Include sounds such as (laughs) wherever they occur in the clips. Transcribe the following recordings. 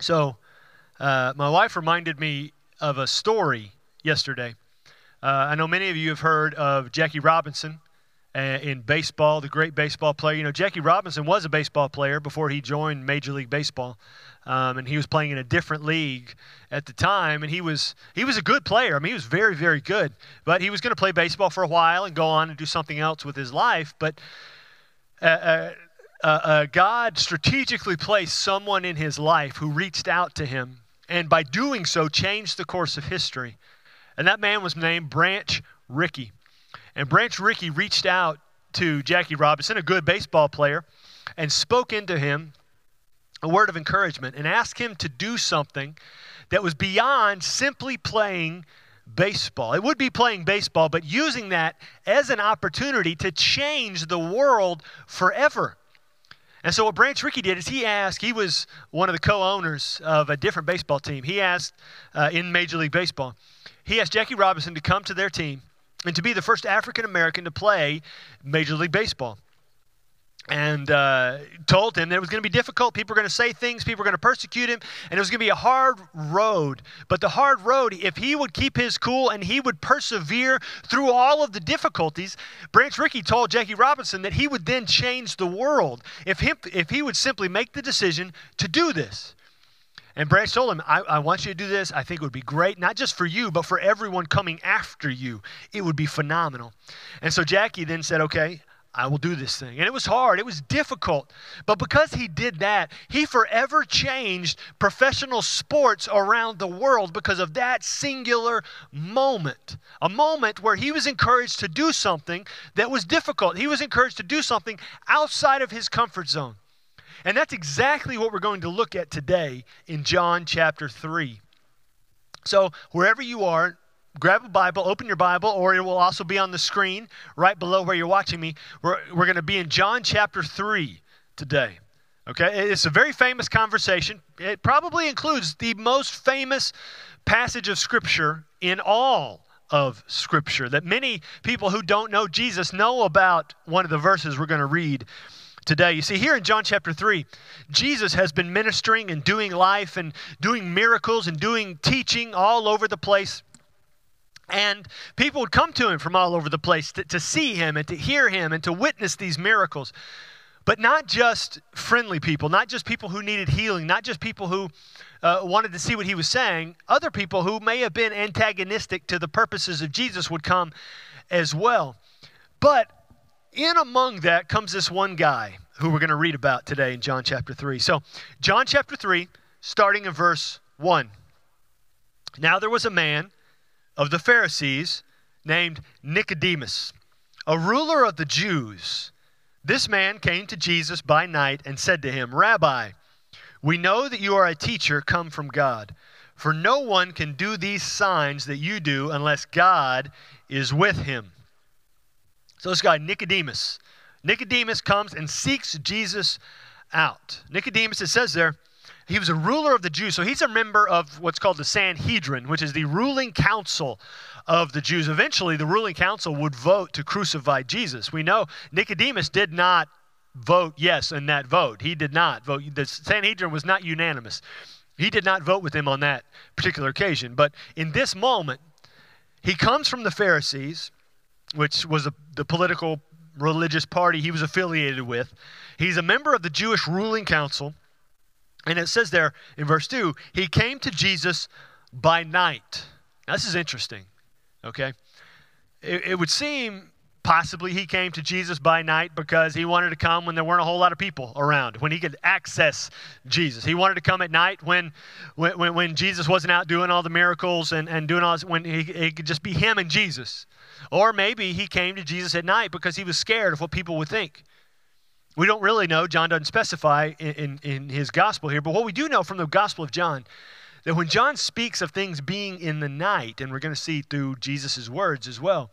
So, uh, my wife reminded me of a story yesterday. Uh, I know many of you have heard of Jackie Robinson uh, in baseball, the great baseball player. You know, Jackie Robinson was a baseball player before he joined Major League Baseball, um, and he was playing in a different league at the time. And he was he was a good player. I mean, he was very very good. But he was going to play baseball for a while and go on and do something else with his life. But uh, uh, uh, uh, God strategically placed someone in his life who reached out to him, and by doing so, changed the course of history. And that man was named Branch Rickey. And Branch Rickey reached out to Jackie Robinson, a good baseball player, and spoke into him a word of encouragement and asked him to do something that was beyond simply playing baseball. It would be playing baseball, but using that as an opportunity to change the world forever. And so what Branch Rickey did is he asked, he was one of the co-owners of a different baseball team. He asked uh, in Major League Baseball, he asked Jackie Robinson to come to their team and to be the first African American to play Major League Baseball and uh, told him that it was going to be difficult. People were going to say things, people were going to persecute him, and it was going to be a hard road. But the hard road, if he would keep his cool and he would persevere through all of the difficulties, Branch Rickey told Jackie Robinson that he would then change the world if, him, if he would simply make the decision to do this. And Branch told him, I, I, want you to do this. I think it would be great, not just for you, but for everyone coming after you. It would be phenomenal. And so Jackie then said, Okay, I will do this thing. And it was hard, it was difficult. But because he did that, he forever changed professional sports around the world because of that singular moment. A moment where he was encouraged to do something that was difficult. He was encouraged to do something outside of his comfort zone. And that's exactly what we're going to look at today in John chapter 3. So, wherever you are, grab a Bible, open your Bible, or it will also be on the screen right below where you're watching me. We're, we're going to be in John chapter 3 today. Okay? It's a very famous conversation. It probably includes the most famous passage of Scripture in all of Scripture that many people who don't know Jesus know about one of the verses we're going to read today. You see, here in John chapter 3, Jesus has been ministering and doing life and doing miracles and doing teaching all over the place. And people would come to him from all over the place to, to see him and to hear him and to witness these miracles. But not just friendly people, not just people who needed healing, not just people who uh, wanted to see what he was saying. Other people who may have been antagonistic to the purposes of Jesus would come as well. But in among that comes this one guy who we're going to read about today in John chapter 3. So, John chapter 3, starting in verse 1. Now there was a man of the Pharisees named Nicodemus, a ruler of the Jews. This man came to Jesus by night and said to him, Rabbi, we know that you are a teacher come from God, for no one can do these signs that you do unless God is with him. So this guy, Nicodemus, Nicodemus comes and seeks Jesus out. Nicodemus, it says there, he was a ruler of the Jews. So he's a member of what's called the Sanhedrin, which is the ruling council of the Jews. Eventually, the ruling council would vote to crucify Jesus. We know Nicodemus did not vote yes in that vote. He did not vote. The Sanhedrin was not unanimous. He did not vote with him on that particular occasion. But in this moment, he comes from the Pharisees which was a, the political religious party he was affiliated with. He's a member of the Jewish ruling council. And it says there in verse 2 he came to Jesus by night. Now, this is interesting, okay? It, it would seem possibly he came to Jesus by night because he wanted to come when there weren't a whole lot of people around, when he could access Jesus. He wanted to come at night when, when, when Jesus wasn't out doing all the miracles and, and doing all this, when he, it could just be him and Jesus. Or maybe he came to Jesus at night because he was scared of what people would think. We don't really know. John doesn't specify in, in, in his gospel here. But what we do know from the gospel of John, that when John speaks of things being in the night, and we're going to see through Jesus' words as well,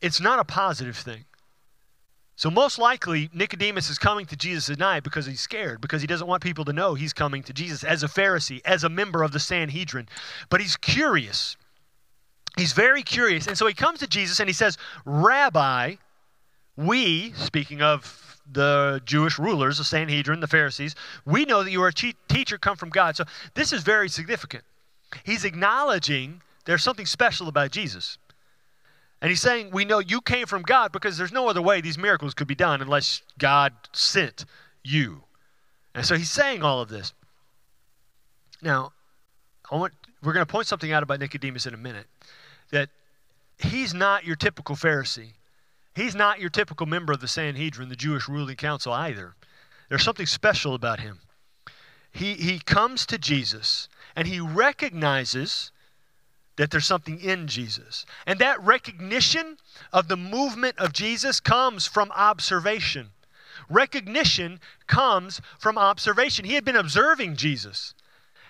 it's not a positive thing. So, most likely, Nicodemus is coming to Jesus at night because he's scared, because he doesn't want people to know he's coming to Jesus as a Pharisee, as a member of the Sanhedrin. But he's curious. He's very curious. And so he comes to Jesus and he says, Rabbi, we, speaking of the Jewish rulers, the Sanhedrin, the Pharisees. We know that you are a teacher come from God. So this is very significant. He's acknowledging there's something special about Jesus. And he's saying, We know you came from God because there's no other way these miracles could be done unless God sent you. And so he's saying all of this. Now, I want, we're going to point something out about Nicodemus in a minute that he's not your typical Pharisee. He's not your typical member of the Sanhedrin, the Jewish ruling council, either. There's something special about him. He, he comes to Jesus and he recognizes that there's something in Jesus. And that recognition of the movement of Jesus comes from observation. Recognition comes from observation. He had been observing Jesus.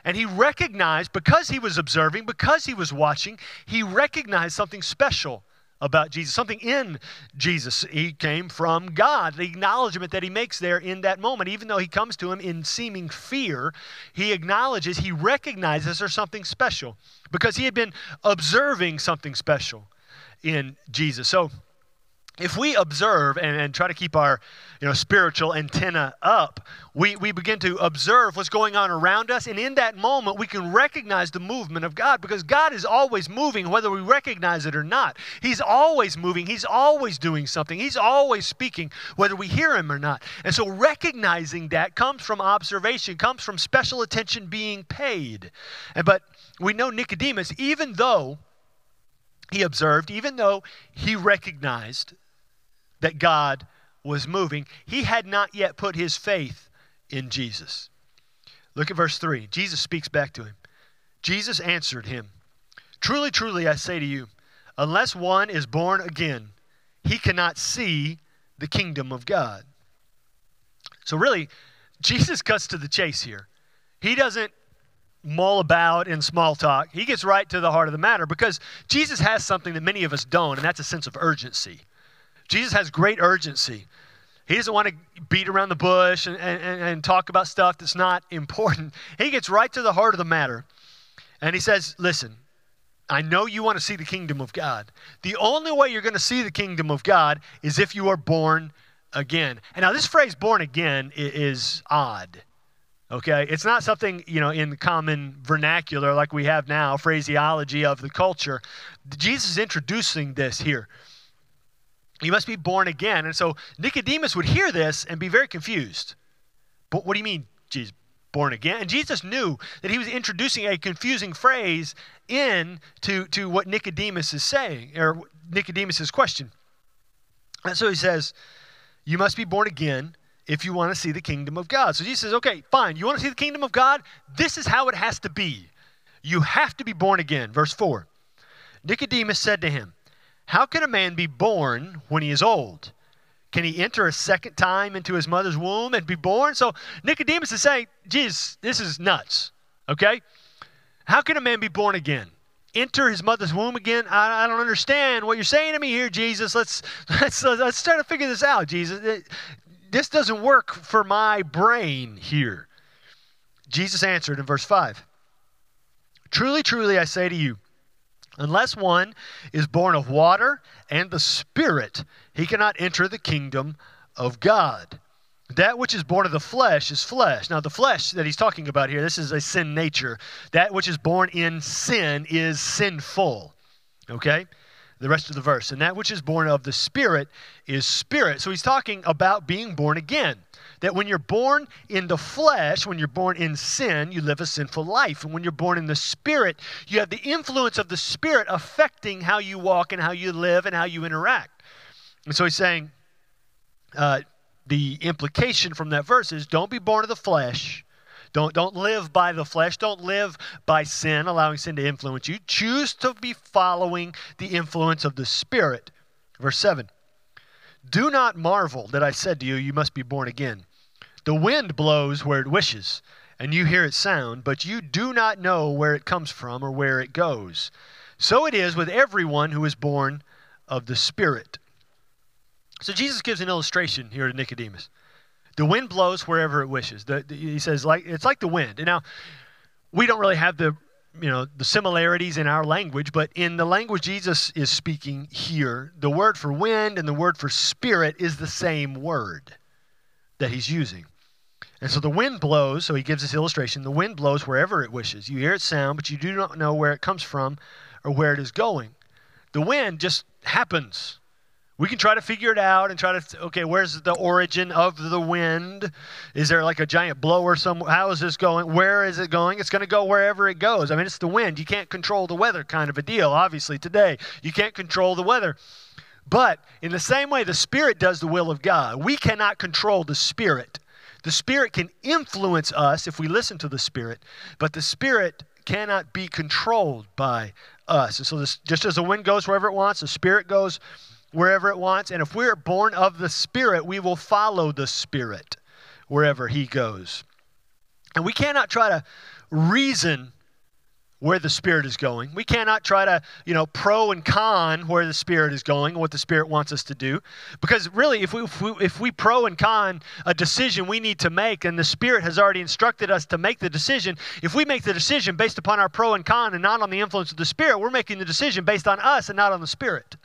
And he recognized, because he was observing, because he was watching, he recognized something special about Jesus, something in Jesus. He came from God. The acknowledgement that he makes there in that moment, even though he comes to him in seeming fear, he acknowledges, he recognizes there's something special because he had been observing something special in Jesus. So, if we observe and, and try to keep our you know, spiritual antenna up, we, we begin to observe what's going on around us. And in that moment, we can recognize the movement of God because God is always moving, whether we recognize it or not. He's always moving, He's always doing something, He's always speaking, whether we hear Him or not. And so recognizing that comes from observation, comes from special attention being paid. And, but we know Nicodemus, even though he observed, even though he recognized that God was moving, he had not yet put his faith in Jesus. Look at verse 3. Jesus speaks back to him. Jesus answered him, Truly, truly, I say to you, unless one is born again, he cannot see the kingdom of God. So, really, Jesus cuts to the chase here. He doesn't mull about in small talk. He gets right to the heart of the matter because Jesus has something that many of us don't, and that's a sense of urgency. Jesus has great urgency. He doesn't want to beat around the bush and, and, and talk about stuff that's not (laughs) important. He gets right to the heart of the matter. And he says, Listen, I know you want to see the kingdom of God. The only way you're going to see the kingdom of God is if you are born again. And now, this phrase born again is odd. Okay? It's not something, you know, in common vernacular like we have now, phraseology of the culture. Jesus is introducing this here. You must be born again. And so Nicodemus would hear this and be very confused. But what do you mean, Jesus, born again? And Jesus knew that he was introducing a confusing phrase in to, to what Nicodemus is saying, or Nicodemus's question. And so he says, You must be born again if you want to see the kingdom of God. So Jesus says, Okay, fine. You want to see the kingdom of God? This is how it has to be. You have to be born again. Verse 4. Nicodemus said to him, how can a man be born when he is old? Can he enter a second time into his mother's womb and be born? So Nicodemus is saying, Jesus, this is nuts. Okay? How can a man be born again? Enter his mother's womb again? I, I don't understand what you're saying to me here, Jesus. Let's (laughs) let's let's try to figure this out, Jesus. It, this doesn't work for my brain here. Jesus answered in verse 5 Truly, truly, I say to you, Unless one is born of water and the Spirit, he cannot enter the kingdom of God. That which is born of the flesh is flesh. Now, the flesh that he's talking about here, this is a sin nature. That which is born in sin is sinful. Okay? The rest of the verse. And that which is born of the Spirit is spirit. So he's talking about being born again that when you're born in the flesh, when you're born in sin, you live a sinful life. And when you're born in the spirit, you have the influence of the spirit affecting how you walk and how you live and how you interact. And so he's saying uh, the implication from that verse is don't be born of the flesh. Don't, don't live by the flesh. Don't live by sin, allowing sin to influence you. Choose to be following the influence of the Spirit. Verse 7 do not marvel that I said to you, You must be born again. The wind blows where it wishes, and you hear its sound, but you do not know where it comes from or where it goes. So it is with everyone who is born of the Spirit. So Jesus gives an illustration here to Nicodemus. The wind blows wherever it wishes. The, the, he says, like it's like the wind. And now, we don't really have the you know the similarities in our language but in the language jesus is speaking here the word for wind and the word for spirit is the same word that he's using. And so the wind blows, so he gives this illustration. The wind blows wherever it wishes. You hear its sound, but you do not know where it comes from or where it is going. The wind just happens. We can try to figure it out and try to, okay, where's the origin of the wind? Is there like a giant blower somewhere? How is this going? Where is it going? It's going to go wherever it goes. I mean, it's the wind. You can't control the weather, kind of a deal, obviously, today. You can't control the weather. But in the same way, the Spirit does the will of God. We cannot control the Spirit. The Spirit can influence us if we listen to the Spirit, but the Spirit cannot be controlled by us. And so, this, just as the wind goes wherever it wants, the Spirit goes wherever it wants. And if we're born of the Spirit, we will follow the Spirit wherever He goes. And we cannot try to reason where the Spirit is going. We cannot try to, you know, pro and con where the Spirit is going, and what the Spirit wants us to do. Because really, if we, if we, if we pro and con a decision we need to make, and the Spirit has already instructed us to make the decision, if we make the decision based upon our pro and con and not on the influence of the Spirit, we're making the decision based on us and not on the Spirit.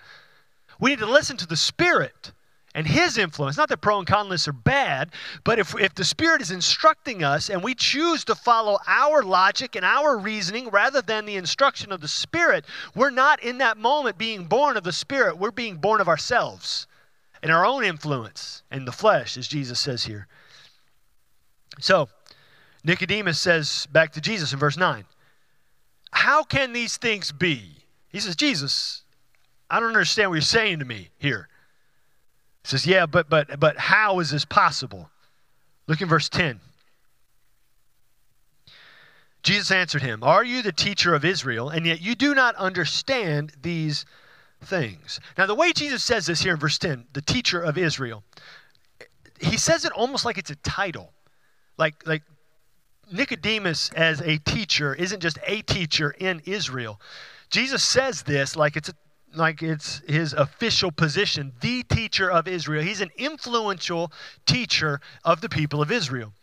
We need to listen to the Spirit and His influence. Not that pro and con lists are bad, but if, if the Spirit is instructing us and we choose to follow our logic and our reasoning rather than the instruction of the Spirit, we're not in that moment being born of the Spirit. We're being born of ourselves and our own influence and the flesh, as Jesus says here. So, Nicodemus says back to Jesus in verse 9, How can these things be? He says, Jesus, I don't understand what you're saying to me here. He says, Yeah, but but but how is this possible? Look in verse 10. Jesus answered him, Are you the teacher of Israel, and yet you do not understand these things? Now, the way Jesus says this here in verse 10, the teacher of Israel, he says it almost like it's a title. Like, like Nicodemus as a teacher isn't just a teacher in Israel. Jesus says this like it's a like it's his official position, the teacher of Israel. He's an influential teacher of the people of Israel.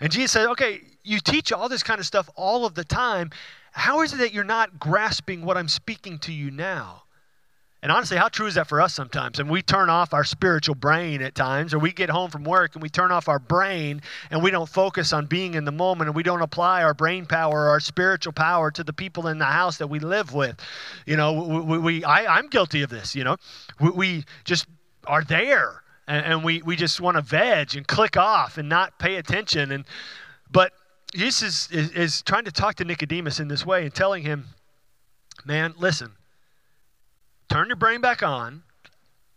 And Jesus said, Okay, you teach all this kind of stuff all of the time. How is it that you're not grasping what I'm speaking to you now? And honestly, how true is that for us sometimes? And we turn off our spiritual brain at times, or we get home from work and we turn off our brain and we don't focus on being in the moment and we don't apply our brain power or our spiritual power to the people in the house that we live with. You know, we, we I, am guilty of this, you know. We, we just are there and, and we, we just want to veg and click off and not pay attention. And But Jesus is, is, is trying to talk to Nicodemus in this way and telling him, man, listen turn your brain back on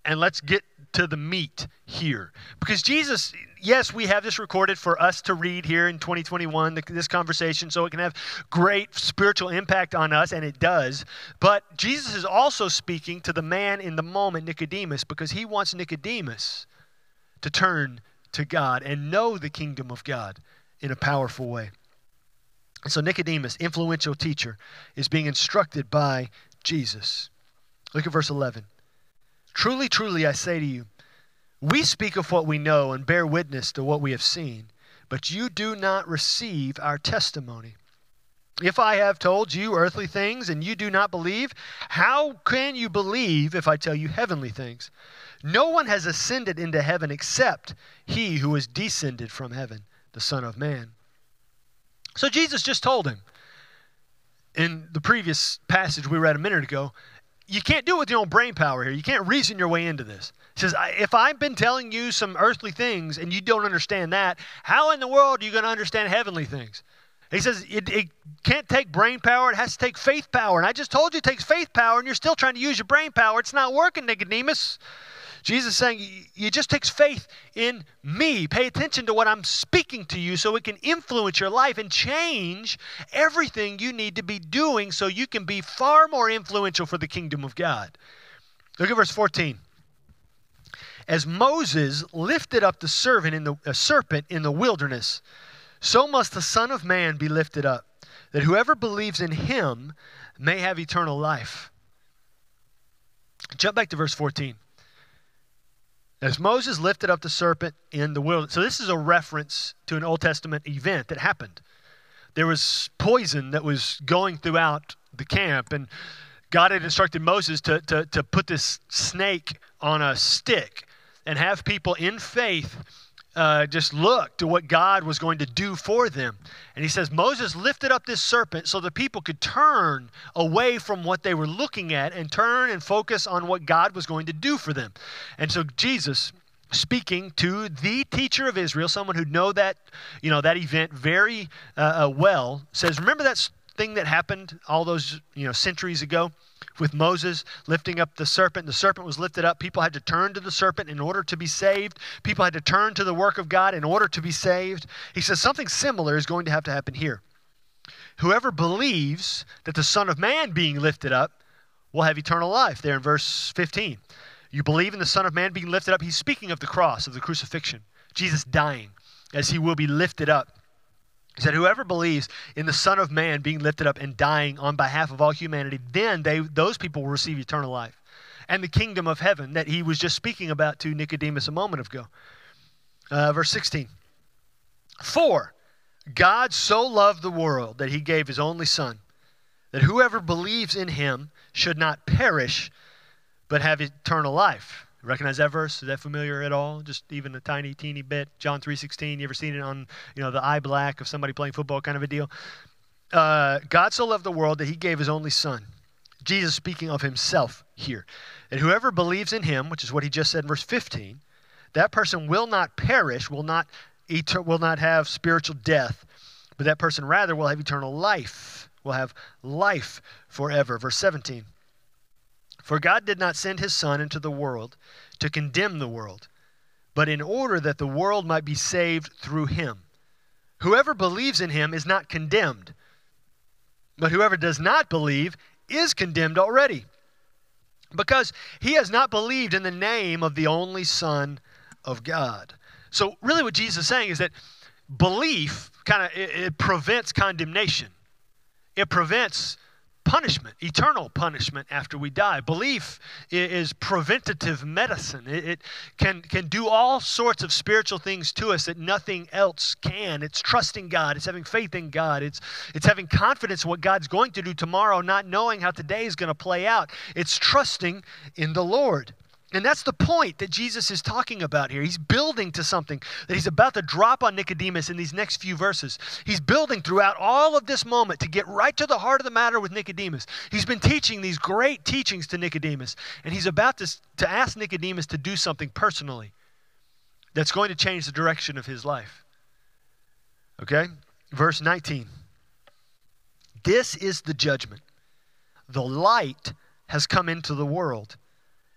and let's get to the meat here. Because Jesus, yes, we have this recorded for us to read here in 2021, this conversation, so it can have great spiritual impact on us, and it does. But Jesus is also speaking to the man in the moment, Nicodemus, because he wants Nicodemus to turn to God and know the kingdom of God in a powerful way. And so Nicodemus, influential teacher, is being instructed by Jesus. Look at verse 11. Truly, truly, I say to you, we speak of what we know and bear witness to what we have seen, but you do not receive our testimony. If I have told you earthly things and you do not believe, how can you believe if I tell you heavenly things? No one has ascended into heaven except he who is descended from heaven, the Son of Man. So Jesus just told him in the previous passage we read a minute ago you can't do it with your own brain power here. You can't reason your way into this. He says, if I've been telling you some earthly things and you don't understand that, how in the world are you going to understand heavenly things? He says, it, it, can't take brain power, it has to take faith power. And I just told you it takes faith power, and you're still trying to use your brain power. It's not working, Nicodemus. Jesus is saying, it just takes faith in me. Pay attention to what I'm speaking to you so it can influence your life and change everything you need to be doing so you can be far more influential for the kingdom of God. Look at verse 14. As Moses lifted up the servant in the serpent in the wilderness, so must the Son of Man be lifted up, that whoever believes in him may have eternal life. Jump back to verse 14. As Moses lifted up the serpent in the wilderness. So, this is a reference to an Old Testament event that happened. There was poison that was going throughout the camp, and God had instructed Moses to, to, to put this snake on a stick and have people in faith uh, just look to what God was going to do for them. And he says, Moses lifted up this serpent so the people could turn away from what they were looking at and turn and focus on what God was going to do for them. And so Jesus, speaking to the teacher of Israel, someone who know that, you know, that event very uh, uh, well, says, "Remember that thing that happened all those, you know, centuries ago with Moses lifting up the serpent. The serpent was lifted up. People had to turn to the serpent in order to be saved. People had to turn to the work of God in order to be saved. He says something similar is going to have to happen here. Whoever believes that the Son of Man being lifted up will have eternal life, there in verse 15. You believe in the Son of Man being lifted up. He's speaking of the cross, of the crucifixion, Jesus dying as he will be lifted up. He said, Whoever believes in the Son of Man being lifted up and dying on behalf of all humanity, then they, those people will receive eternal life and the kingdom of heaven that he was just speaking about to Nicodemus a moment ago. Uh, verse 16. For God so loved the world that he gave his only Son, that whoever believes in him should not perish, but have eternal life. Recognize that verse? Is that familiar at all? Just even a tiny, teeny bit. John 3.16. You ever seen it on, you know, the eye black of somebody playing football kind of a deal? Uh, God so loved the world that he gave his only son. Jesus speaking of himself here. And whoever believes in him, which is what he just said in verse 15, that person will not perish, will not, eter- will not have spiritual death, but that person rather will have eternal life, will have life forever. Verse 17. For God did not send his Son into the world to condemn the world, but in order that the world might be saved through him. Whoever believes in him is not condemned, but whoever does not believe is condemned already, because he has not believed in the name of the only Son of God. So, really, what Jesus is saying is that belief kind of it, it prevents condemnation. It prevents punishment, eternal punishment after we die. Belief is preventative medicine. It, it, can, can do all sorts of spiritual things to us that nothing else can. It's trusting God, it's having faith in God, it's, it's having confidence in what God's going to do tomorrow, not knowing how today is going to play out. It's trusting in the Lord. And that's the point that Jesus is talking about here. He's building to something that he's about to drop on Nicodemus in these next few verses. He's building throughout all of this moment to get right to the heart of the matter with Nicodemus. He's been teaching these great teachings to Nicodemus, and he's about to, to ask Nicodemus to do something personally that's going to change the direction of his life. Okay? Verse 19. This is the judgment. The light has come into the world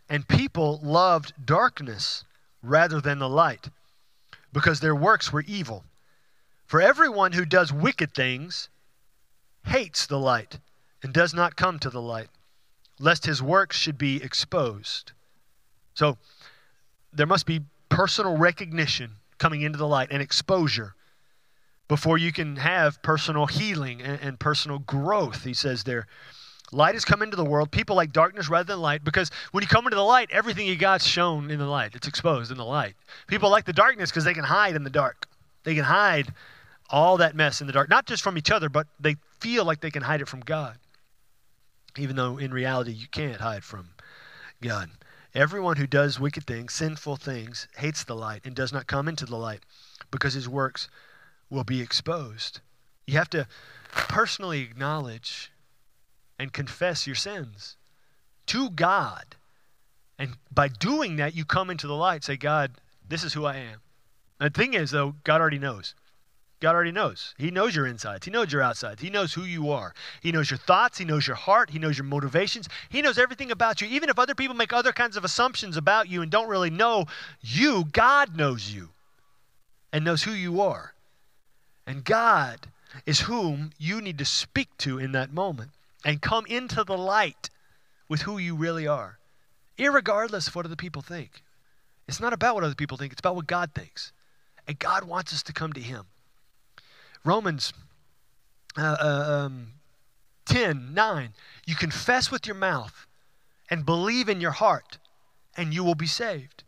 and people loved darkness rather than the light, because their works were evil. For everyone who does wicked things hates the light and does not come to the light, lest his works should be exposed. So there must be personal recognition coming into the light and exposure before you can have personal healing and, and personal growth, he says there. Light has come into the world. People like darkness rather than light because when you come into the light, everything you got's shown in the light. It's exposed in the light. People like the darkness because they can hide in the dark. They can hide all that mess in the dark, not just from each other, but they feel like they can hide it from God. Even though in reality you can't hide from God. Everyone who does wicked things, sinful things, hates the light and does not come into the light because his works will be exposed. You have to personally acknowledge and confess your sins to God. And by doing that, you come into the light, say, God, this is who I am. The thing is, though, God already knows. God already knows. He knows your insides. He knows your outsides. He knows who you are. He knows your thoughts. He knows your heart. He knows your motivations. He knows everything about you. Even if other people make other kinds of assumptions about you and don't really know you, God knows you and knows who you are. And God is whom you need to speak to in that moment and come into the light with who you really are, regardless of what other people think. It's not about what other people think, it's about what God thinks. And God wants us to come to Him. Romans uh, uh, um, 10 9. You confess with your mouth and believe in your heart, and you will be saved.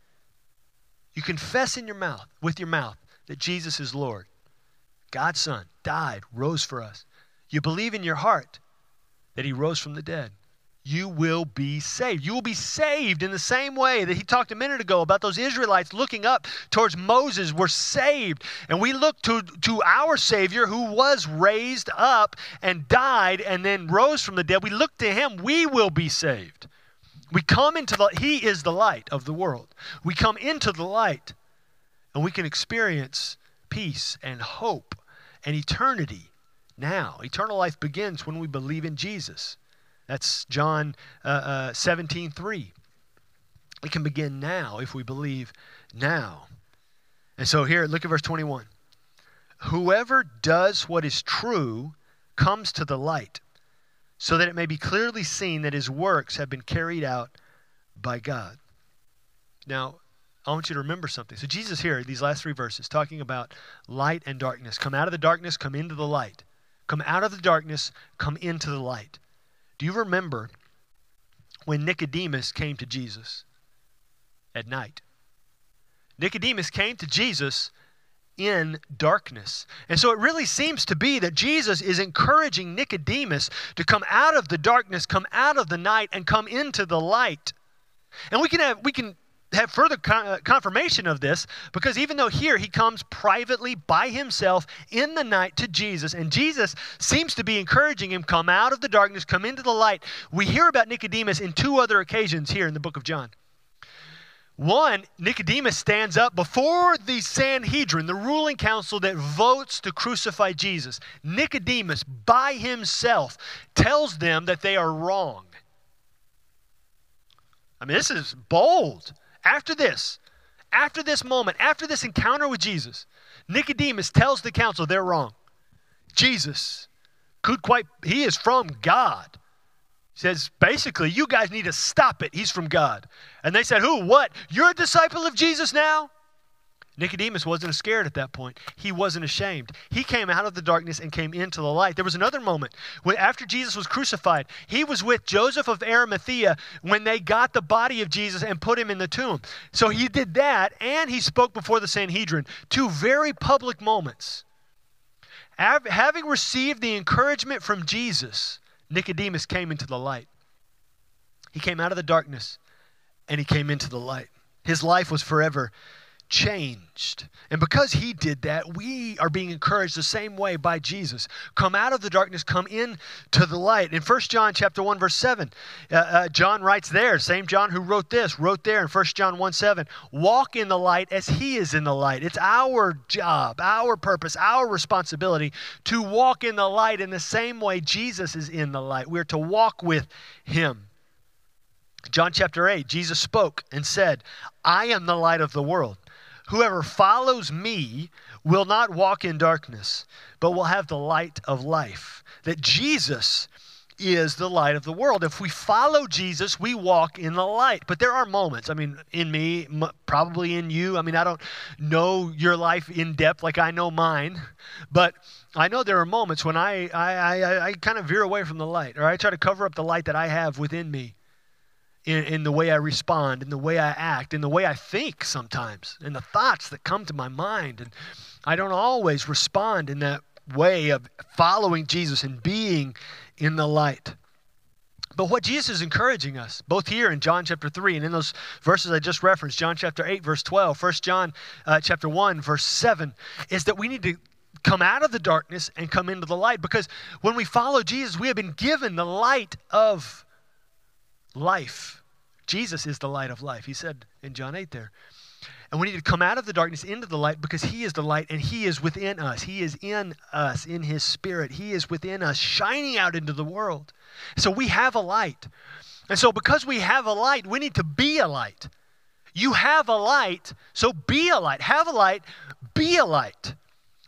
You confess in your mouth, with your mouth, that Jesus is Lord. God's Son died, rose for us. You believe in your heart that he rose from the dead. you will be saved. You will be saved in the same way that he talked a minute ago about those Israelites looking up towards Moses were saved. And we look to, to our Savior who was raised up and died and then rose from the dead. We look to him, we will be saved. We come into the, he is the light of the world. We come into the light and we can experience peace and hope and eternity now. Eternal life begins when we believe in Jesus. That's John uh, uh, 17, 3. It can begin now if we believe now. And so here, look at verse 21. Whoever does what is true comes to the light, so that it may be clearly seen that his works have been carried out by God. Now, I want you to remember something. So, Jesus here, these last three verses, talking about light and darkness. Come out of the darkness, come into the light. Come out of the darkness, come into the light. Do you remember when Nicodemus came to Jesus at night? Nicodemus came to Jesus in darkness. And so it really seems to be that Jesus is encouraging Nicodemus to come out of the darkness, come out of the night, and come into the light. And we can have, we can have further uh, confirmation of this because even though here he comes privately by himself in the night to Jesus, and Jesus seems to be encouraging him, come out of the darkness, come into the light. We hear about Nicodemus in two other occasions here in the book of John. One, Nicodemus stands up before the Sanhedrin, the ruling council that votes to crucify Jesus. Nicodemus, by himself, tells them that they are wrong. I mean, this is bold. After this, after this moment, after this encounter with Jesus, Nicodemus tells the council they're wrong. Jesus could quite, he is from God. He says, basically, you guys need to stop it. He's from God. And they said, Who? What? You're a disciple of Jesus now? Nicodemus wasn't scared at that point. He wasn't ashamed. He came out of the darkness and came into the light. There was another moment when, after Jesus was crucified, he was with Joseph of Arimathea when they got the body of Jesus and put him in the tomb. So he did that, and he spoke before the Sanhedrin. Two very public moments. Having received the encouragement from Jesus, Nicodemus came into the light. He came out of the darkness and he came into the light. His life was forever changed. And because he did that, we are being encouraged the same way by Jesus. Come out of the darkness, come in to the light. In 1 John chapter 1 verse 7, uh, uh, John writes there, same John who wrote this, wrote there in 1 John 1 7, walk in the light as he is in the light. It's our job, our purpose, our responsibility to walk in the light in the same way Jesus is in the light. We're to walk with him. John chapter 8, Jesus spoke and said, I am the light of the world. Whoever follows me will not walk in darkness, but will have the light of life. That Jesus is the light of the world. If we follow Jesus, we walk in the light. But there are moments, I mean, in me, probably in you. I mean, I don't know your life in depth like I know mine, but I know there are moments when I, I, I, I kind of veer away from the light, or I try to cover up the light that I have within me in, in the way I respond, in the way I act, in the way I think sometimes, in the thoughts that come to my mind. And I don't always respond in that way of following Jesus and being in the light. But what Jesus is encouraging us, both here in John chapter 3 and in those verses I just referenced, John chapter 8, verse 12, 1 John uh, chapter 1, verse 7, is that we need to come out of the darkness and come into the light. Because when we follow Jesus, we have been given the light of life. Jesus is the light of life. He said in John 8 there. And we need to come out of the darkness into the light because He is the light and He is within us. He is in us, in His Spirit. He is within us, shining out into the world. So we have a light. And so, because we have a light, we need to be a light. You have a light, so be a light. Have a light, be a light.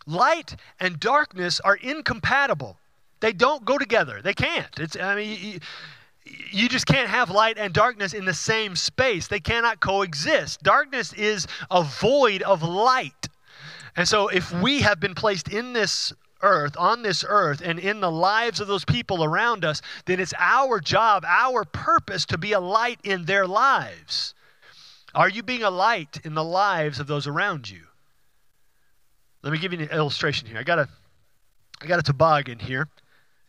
Light and darkness are incompatible. They don't go together. They can't. It's, I mean, you just can't have light and darkness in the same space. They cannot coexist. Darkness is a void of light. And so, if we have been placed in this earth, on this earth, and in the lives of those people around us, then it's our job, our purpose to be a light in their lives. Are you being a light in the lives of those around you? Let me give you an illustration here. I got a, I got a toboggan here.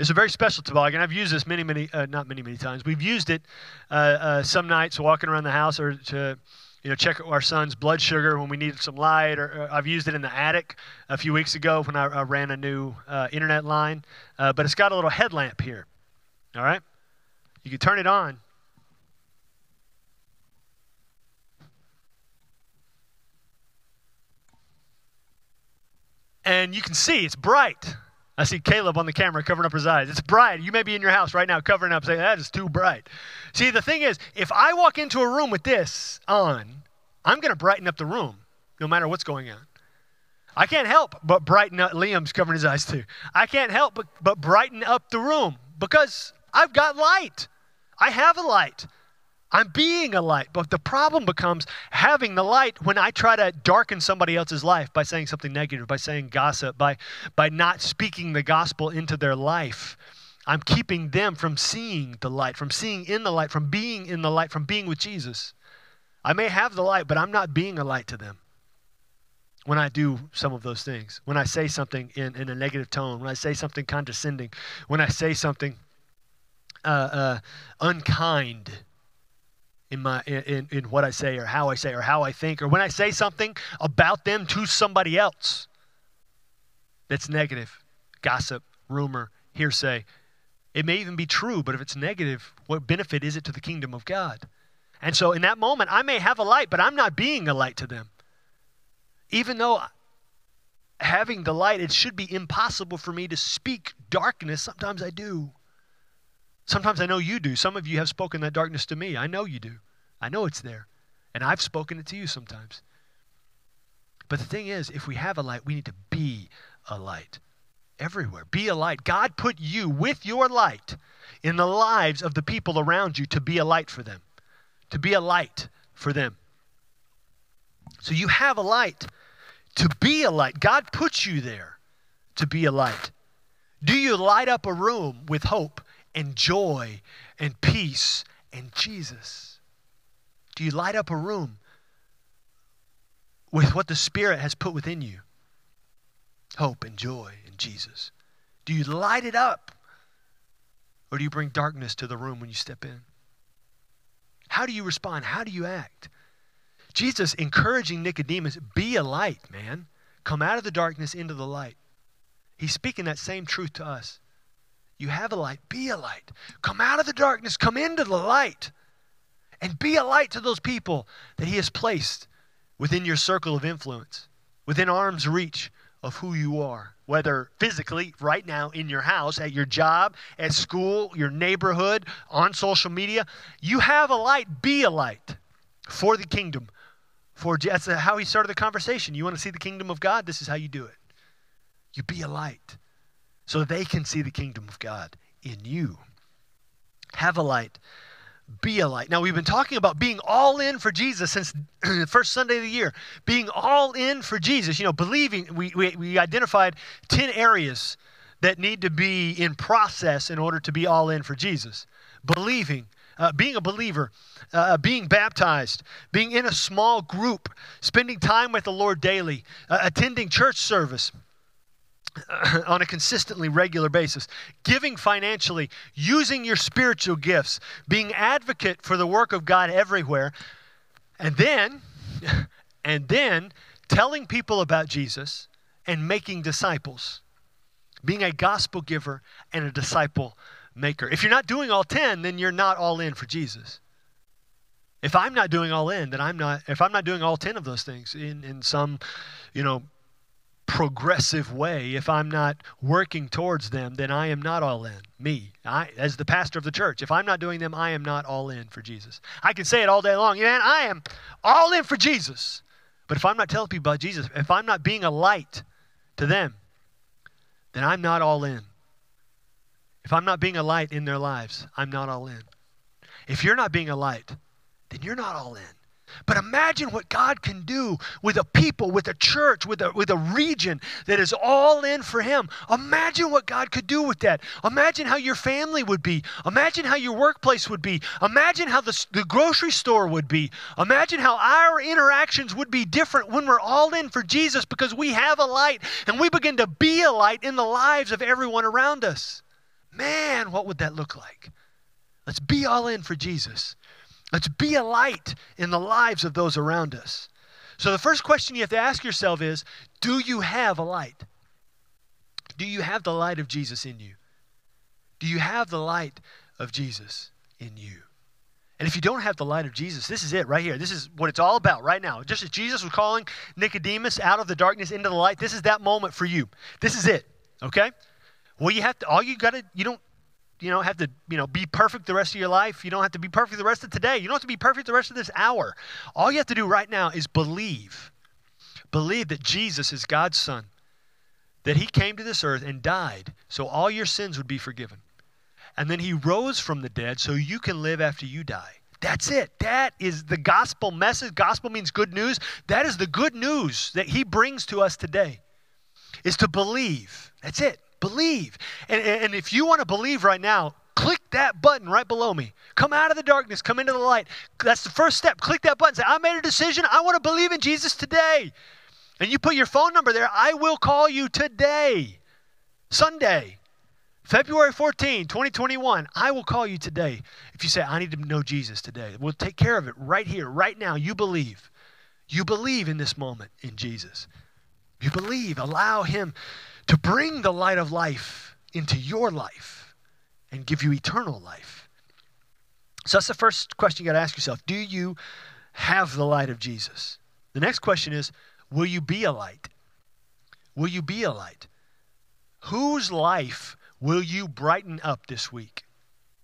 It's a very special toboggan. I've used this many, many, uh, not many, many times. We've used it uh, uh, some nights walking around the house or to, you know, check our son's blood sugar when we needed some light. Or, or I've used it in the attic a few weeks ago when I, I ran a new uh, internet line. Uh, but it's got a little headlamp here. All right, you can turn it on. And you can see it's bright. I see Caleb on the camera covering up his eyes. It's bright. You may be in your house right now covering up, saying, that is too bright. See, the thing is, if I walk into a room with this on, I'm going to brighten up the room no matter what's going on. I can't help but brighten up. Liam's covering his eyes too. I can't help but, but brighten up the room because I've got light. I have a light. I'm being a light. But the problem becomes having the light when I try to darken somebody else's life by saying something negative, by saying gossip, by, by not speaking the gospel into their life. I'm keeping them from seeing the light, from seeing in the light, from being in the light, from being with Jesus. I may have the light, but I'm not being a light to them when I do some of those things. When I say something in, in a negative tone, when I say something condescending, when I say something uh, uh, unkind in my in, in what I say or how I say or how I think or when I say something about them to somebody else that's negative, gossip, rumor, hearsay. It may even be true, but if it's negative, what benefit is it to the kingdom of God? And so in that moment, I may have a light, but I'm not being a light to them. Even though having the light, it should be impossible for me to speak darkness. Sometimes I do. Sometimes I know you do. Some of you have spoken that darkness to me. I know you do. I know it's there. And I've spoken it to you sometimes. But the thing is, if we have a light, we need to be a light everywhere. Be a light. God put you with your light in the lives of the people around you to be a light for them, to be a light for them. So you have a light to be a light. God puts you there to be a light. Do you light up a room with hope and joy and peace and Jesus? Do you light up a room with what the Spirit has put within you? Hope and joy and Jesus. Do you light it up? Or do you bring darkness to the room when you step in? How do you respond? How do you act? Jesus encouraging Nicodemus, be a light, man. Come out of the darkness into the light. He's speaking that same truth to us. You have a light, be a light. Come out of the darkness, come into the light, and be a light to those people that He has placed within your circle of influence, within arm's reach of who you are, whether physically, right now, in your house, at your job, at school, your neighborhood, on social media. You have a light, be a light for the kingdom. For that's how he started the conversation. You want to see the kingdom of God? This is how you do it. You be a light so they can see the kingdom of God in you. Have a light. Be a light. Now, we've been talking about being all in for Jesus since the (clears throat) first Sunday of the year. Being all in for Jesus. You know, believing, we, we, we identified 10 areas that need to be in process in order to be all in for Jesus. Believing, uh, being a believer, uh, being baptized, being in a small group, spending time with the Lord daily, uh, attending church service, (clears throat) on a consistently regular basis, giving financially, using your spiritual gifts, being advocate for the work of God everywhere, and then (laughs) and then telling people about Jesus and making disciples. Being a gospel giver and a disciple maker. If you're not doing all 10, then you're not all in for Jesus. If I'm not doing all in, then I'm not if I'm not doing all 10 of those things in in some, you know, progressive way, if I'm not working towards them, then I am not all in. Me, I, as the pastor of the church, if I'm not doing them, I am not all in for Jesus. I can say it all day long, man, I am all in for Jesus. But if I'm not telling people about Jesus, if I'm not being a light to them, then I'm not all in. If I'm not being a light in their lives, I'm not all in. If you're not being a light, then you're not all in. But imagine what God can do with a people, with a church, with a, with a region that is all in for Him. Imagine what God could do with that. Imagine how your family would be. Imagine how your workplace would be. Imagine how the, the grocery store would be. Imagine how our interactions would be different when we're all in for Jesus because we have a light and we begin to be a light in the lives of everyone around us. Man, what would that look like? Let's be all in for Jesus. Let's be a light in the lives of those around us. So, the first question you have to ask yourself is Do you have a light? Do you have the light of Jesus in you? Do you have the light of Jesus in you? And if you don't have the light of Jesus, this is it right here. This is what it's all about right now. Just as Jesus was calling Nicodemus out of the darkness into the light, this is that moment for you. This is it. Okay? Well, you have to, all you got to, you don't, you don't have to, you know, be perfect the rest of your life. You don't have to be perfect the rest of today. You don't have to be perfect the rest of this hour. All you have to do right now is believe. Believe that Jesus is God's Son, that He came to this earth and died so all your sins would be forgiven and then he rose from the dead so you can live after you die. That's it. That is the gospel message. Gospel means good news. That is the good news that he brings to us today. Is to believe. That's it. Believe. And, and if you want to believe right now, click that button right below me. Come out of the darkness, come into the light. That's the first step. Click that button. Say, I made a decision. I want to believe in Jesus today. And you put your phone number there. I will call you today, Sunday. February 14, 2021, I will call you today. If you say, I need to know Jesus today, we'll take care of it right here, right now. You believe. You believe in this moment in Jesus. You believe. Allow Him to bring the light of life into your life and give you eternal life. So that's the first question you got to ask yourself. Do you have the light of Jesus? The next question is, will you be a light? Will you be a light? Whose life will you brighten up this week?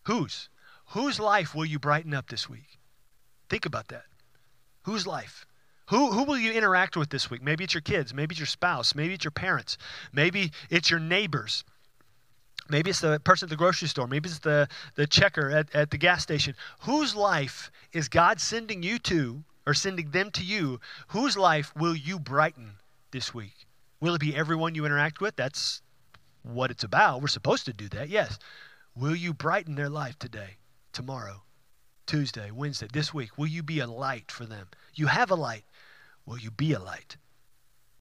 Whose? Whose life will you brighten up this week? Think about that. Whose life? Who, who will you interact with this week? Maybe it's your kids. Maybe it's your spouse. Maybe it's your parents. Maybe it's your neighbors. Maybe it's the person at the grocery store. Maybe it's the, the checker at, at the gas station. Whose life is God sending you to or sending them to you? Whose life will you brighten this week? Will it be everyone you interact with? That's what it's about. We're supposed to do that, yes. Will you brighten their life today, tomorrow, Tuesday, Wednesday, this week? Will you be a light for them? You have a light. Will you be a light?